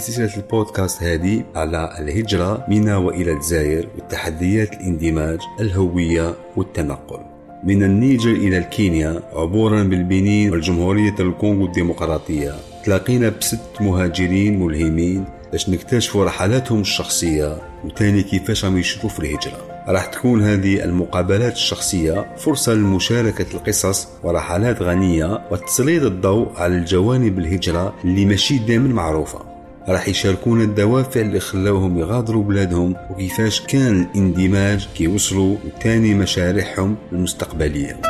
سلسلة البودكاست هذه على الهجرة من وإلى الجزائر وتحديات الاندماج الهوية والتنقل. من النيجر إلى الكينيا عبورا بالبنين والجمهورية الكونغو الديمقراطية. تلاقينا بست مهاجرين ملهمين باش نكتشفوا رحلاتهم الشخصية وتاني كيفاش راهم يشوفوا في الهجرة. راح تكون هذه المقابلات الشخصية فرصة لمشاركة القصص ورحلات غنية وتسليط الضوء على الجوانب الهجرة اللي ماشي دائما معروفة. راح يشاركون الدوافع اللي خلاوهم يغادروا بلادهم وكيفاش كان الاندماج كي وصلوا لتاني مشاريعهم المستقبلية.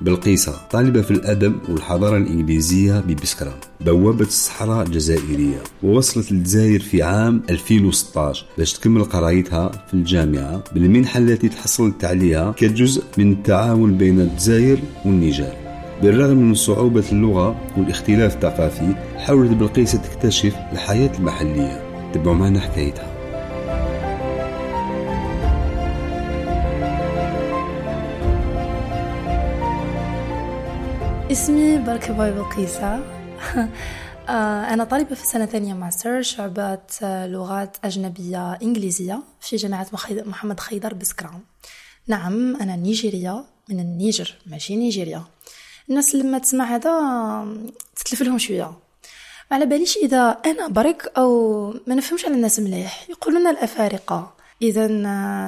بلقيسة طالبة في الأدب والحضارة الإنجليزية ببسكرة بوابة الصحراء الجزائرية ووصلت للجزائر في عام 2016 باش تكمل قرايتها في الجامعة بالمنحة التي تحصلت عليها كجزء من التعاون بين الجزائر والنيجر. بالرغم من صعوبة اللغة والاختلاف الثقافي حاولت بلقيسة تكتشف الحياة المحلية. تبعوا معنا حكايتها. اسمي بركة باي بلقيسة. أنا طالبة في سنة ثانية ماستر شعبة لغات أجنبية إنجليزية في جامعة محمد خيدر بسكران. نعم أنا نيجيرية من النيجر ماشي نيجيريا. الناس لما تسمع هذا تتلف لهم شوية. ما على باليش إذا أنا برك أو ما نفهمش على الناس مليح يقولون الأفارقة. إذا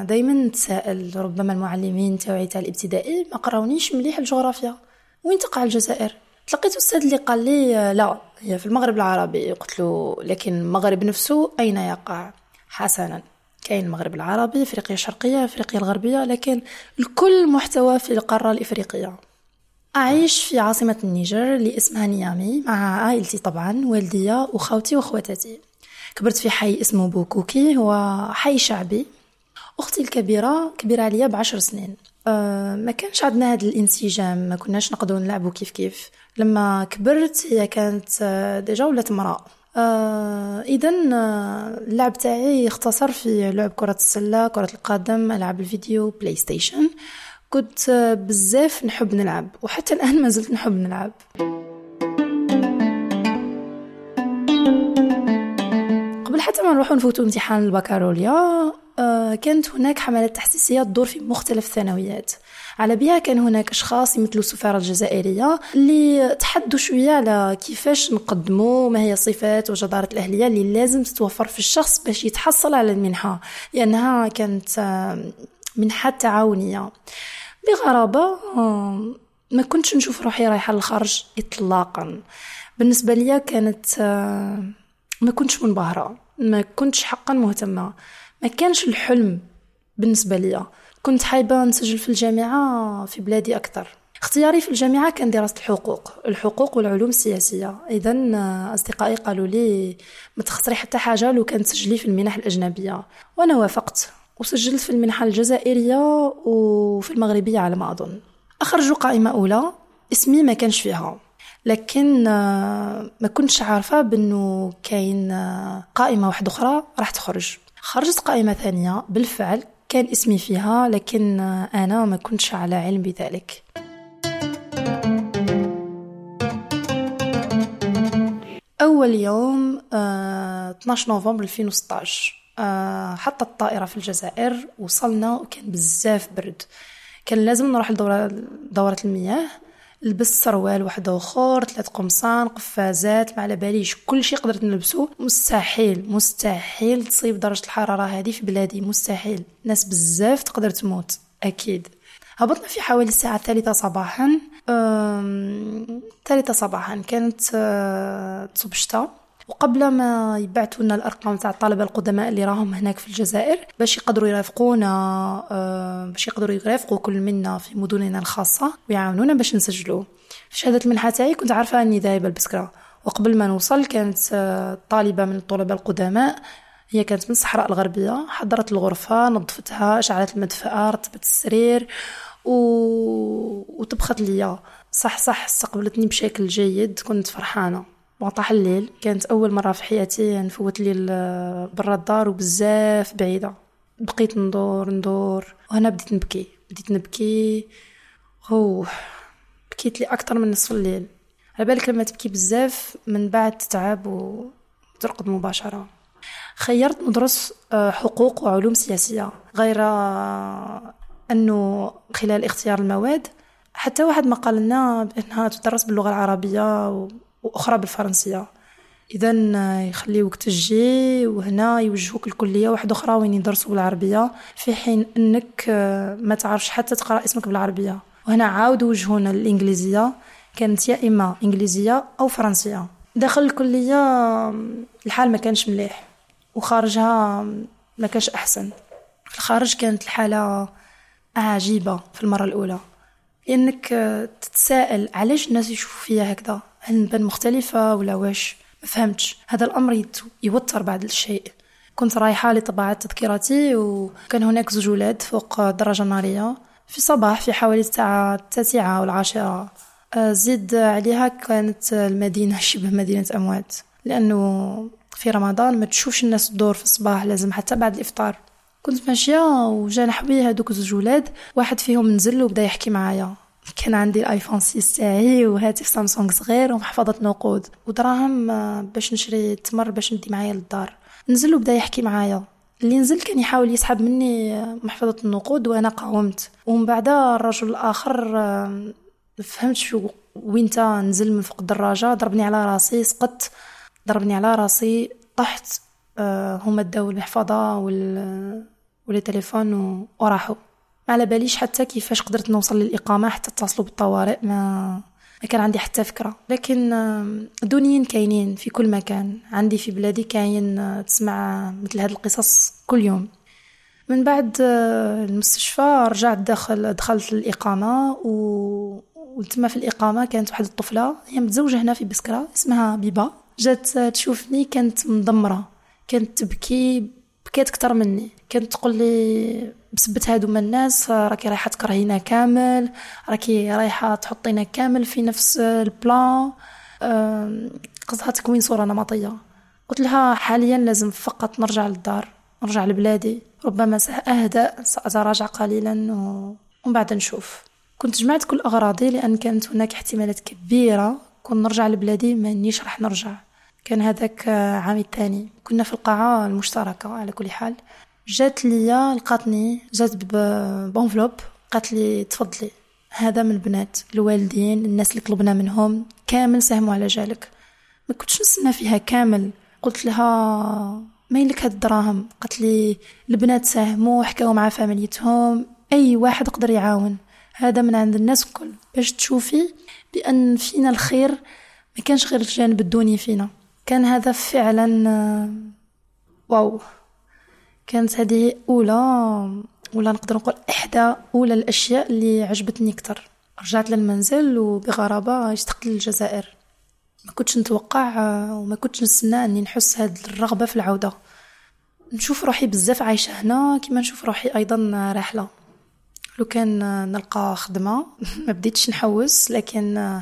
دائما نتساءل ربما المعلمين تاعي تاع الابتدائي ما قراونيش مليح الجغرافيا. وين تقع الجزائر؟ تلقيت أستاذ اللي قال لي لا هي في المغرب العربي. قلت له لكن المغرب نفسه أين يقع؟ حسنا. كاين المغرب العربي أفريقيا الشرقية أفريقيا الغربية لكن الكل محتوى في القارة الإفريقية. أعيش في عاصمة النيجر اللي اسمها نيامي مع عائلتي طبعا والديا وخوتي وأخواتاتي. كبرت في حي اسمه بوكوكي هو حي شعبي. أختي الكبيرة كبيرة عليا بعشر سنين. أه ما كانش عندنا هذا الانسجام ما كناش نقدروا نلعبوا كيف كيف. لما كبرت هي كانت آه، déjà ولات امرأة. آه اذا آه، اللعب تاعي اختصر في لعب كرة السلة كرة القدم ألعاب الفيديو PlayStation كنت بزاف نحب نلعب وحتى الآن ما زلت نحب نلعب. قبل حتى ما نروحو نفوتو امتحان البكالوريا آه، كانت هناك حملات تحسيسية تدور في مختلف الثانويات. على بها كان هناك أشخاص مثل السفارة الجزائرية اللي تحدثوا شوية على كيفاش نقدموا ما هي الصفات وجدارة الأهلية اللي لازم تتوفر في الشخص باش يتحصل على المنحة لأنها كانت آه، منحة تعاونية. بغرابة آه، ما كنتش نشوف روحي رايحة للخارج إطلاقا. بالنسبة لي كانت ما كنتش منبهرة ما كنتش حقا مهتمة. ما كانش الحلم بالنسبة لي كنت حابة نسجل في الجامعة في بلادي أكثر. اختياري في الجامعة كان دراسة الحقوق الحقوق والعلوم السياسية. إذا أصدقائي قالوا لي ما تخسري حتى حاجة لو كانت تسجلي في المنح الأجنبية. وأنا وافقت. وسجلت في المنحة الجزائرية وفي المغربية على ما أظن. أخرجوا قائمة أولى اسمي ما كانش فيها. لكن ما كنتش عارفة بأنه كاين قائمة واحدة أخرى راح تخرج. خرجت قائمة ثانية بالفعل كان اسمي فيها لكن أنا ما كنتش على علم بذلك. أول يوم 12 نوفمبر 2016 حطت الطائرة في الجزائر وصلنا وكان بزاف برد. كان لازم نروح لدورة دورة المياه لبست سروال واحد آخر ثلاث قمصان قفازات ما على باليش كل شيء قدرت نلبسه مستحيل مستحيل تصيب درجة الحرارة هذه في بلادي مستحيل. ناس بزاف تقدر تموت أكيد. هبطنا في حوالي الساعة الثالثة صباحا. الثالثة صباحا كانت أه، تصب الشتاء وقبل ما يبعثوا لنا الأرقام تاع الطلبة القدماء اللي راهم هناك في الجزائر باش يقدروا يرافقونا آه، باش يقدروا يرافقوا كل منا في مدننا الخاصة ويعاونونا باش نسجلوا في شهادة المنحة تاعي كنت عارفة أني ذاهبة لبسكره وقبل ما نوصل كانت آه، طالبة من الطلبة القدماء هي كانت من الصحراء الغربية حضرت الغرفة نظفتها أشعلت المدفأة رتبت السرير و... وطبخت ليا. صح صح استقبلتني بشكل جيد كنت فرحانة وطاح الليل. كانت أول مرة في حياتي نفوت لي برا الدار وبزاف بعيدة. بقيت ندور ندور. وهنا بديت نبكي بديت نبكي. هو بكيت لي أكثر من نصف الليل. على بالك لما تبكي بزاف من بعد تتعب وترقد مباشرة. خيرت ندرس آه، حقوق وعلوم سياسية. غير آه، أنه خلال اختيار المواد حتى واحد ما قال لنا بأنها تدرس باللغة العربية وأخرى بالفرنسية. إذا آه، يخليوك تجي وهنا يوجهوك الكلية واحدة أخرى وين يدرسوا بالعربية في حين أنك ما تعرفش حتى تقرأ اسمك بالعربية. وهنا عاودوا وجهونا الإنجليزية كانت يا إما إنجليزية أو فرنسية. داخل الكلية الحال ما كانش مليح وخارجها ما كانش أحسن. في الخارج كانت الحالة عجيبة في المرة الأولى. لأنك تتساءل علاش الناس يشوفوا فيا هكذا؟ هل نبان مختلفة ولا واش؟ ما فهمتش. هذا الأمر يوتر بعض الشيء. كنت رايحة لطباعة تذكرتي وكان هناك زوج ولاد فوق الدراجة النارية في صباح في حوالي الساعة التاسعة والعاشرة آه، زيد عليها كانت المدينة شبه مدينة أموات. لأنه في رمضان ما تشوفش الناس الدور في الصباح لازم حتى بعد الإفطار. كنت ماشية وجا نحوي هادوك زوج ولاد واحد فيهم نزل وبدا يحكي معايا. كان عندي الايفون 6 تاعي وهاتف سامسونج صغير ومحفظة نقود. ودراهم آه، باش نشري تمر باش ندي معايا للدار. نزل وبدا يحكي معايا. اللي نزل كان يحاول يسحب مني محفظة النقود وأنا قاومت. ومن بعد الرجل الآخر آه، فهمت شو وين نزل من فوق الدراجة ضربني على راسي سقطت ضربني على راسي طحت آه، هما داو المحفظة وال والتليفون وراحوا. ما على باليش حتى كيفاش قدرت نوصل للإقامة حتى اتصلوا بالطوارئ. ما ما كان عندي حتى فكرة. لكن دونيين كاينين في كل مكان. عندي في بلادي كاين آه، تسمع مثل هذه القصص كل يوم. من بعد آه، المستشفى رجعت داخل دخلت الإقامة و وتما في الإقامة كانت واحد الطفلة هي متزوجة هنا في بسكرة اسمها بيبا. جات تشوفني كانت مدمرة. كانت تبكي بكيت أكتر مني. كانت تقول لي بسبت هادو من الناس راكي رايحة تكرهينا كامل راكي رايحة تحطينا كامل في نفس البلان. قصدها تكوين صورة نمطية. قلت لها حاليا لازم فقط نرجع للدار نرجع لبلادي. ربما سأهدأ سأتراجع قليلا ومن بعد نشوف. كنت جمعت كل أغراضي لأن كانت هناك احتمالات كبيرة. كون نرجع لبلادي ما نيش راح نرجع. كان هذاك عامي الثاني. كنا في القاعة المشتركة على كل حال. جات ليا لقاتني جات ب une enveloppe قالت لي تفضلي هذا من البنات الوالدين الناس اللي طلبنا منهم كامل ساهموا على جالك. ما كنتش نستنى فيها كامل. قلت لها ما لك هاد الدراهم؟ قالت لي البنات ساهموا حكاو مع فاميليتهم أي واحد قدر يعاون. هذا من عند الناس الكل. باش تشوفي بأن فينا الخير ما كانش غير الجانب الدوني فينا. كان هذا فعلا واو. كانت هذه أولى ولا نقدر نقول إحدى أولى الأشياء اللي عجبتني أكثر. رجعت للمنزل وبغرابة اشتقت للجزائر. ما كنتش نتوقع وما كنتش نستنى أني نحس هاد الرغبة في العودة. نشوف روحي بزاف عايشة هنا كيما نشوف روحي أيضا راحلة. لو كان نلقى خدمة ما بديتش نحوس لكن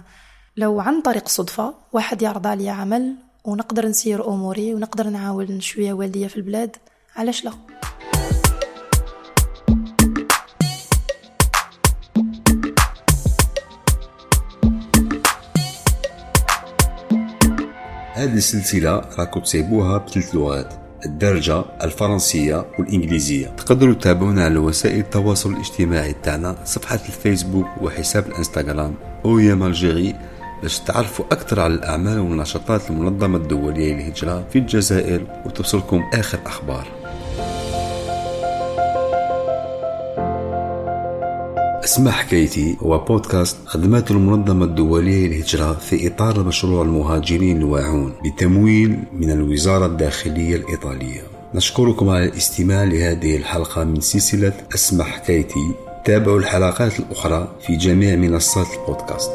لو عن طريق صدفة واحد يعرض لي عمل ونقدر نسير أموري ونقدر نعاون شوية والدية في البلاد علاش لا؟ هذه السلسلة راكم تسيبوها بثلاث لغات الدرجة الفرنسية والإنجليزية. تقدروا تتابعونا على وسائل التواصل الاجتماعي تاعنا صفحة الفيسبوك وحساب الإنستغرام. أويا مالجيري باش تعرفوا أكثر على الأعمال والنشاطات المنظمة الدولية للهجرة في الجزائر وتوصلكم آخر أخبار. اسمع حكايتي هو بودكاست خدمات المنظمة الدولية للهجرة في إطار مشروع المهاجرين الواعون بتمويل من الوزارة الداخلية الإيطالية. نشكركم على الاستماع لهذه الحلقة من سلسلة اسمع حكايتي تابعوا الحلقات الأخرى في جميع منصات البودكاست.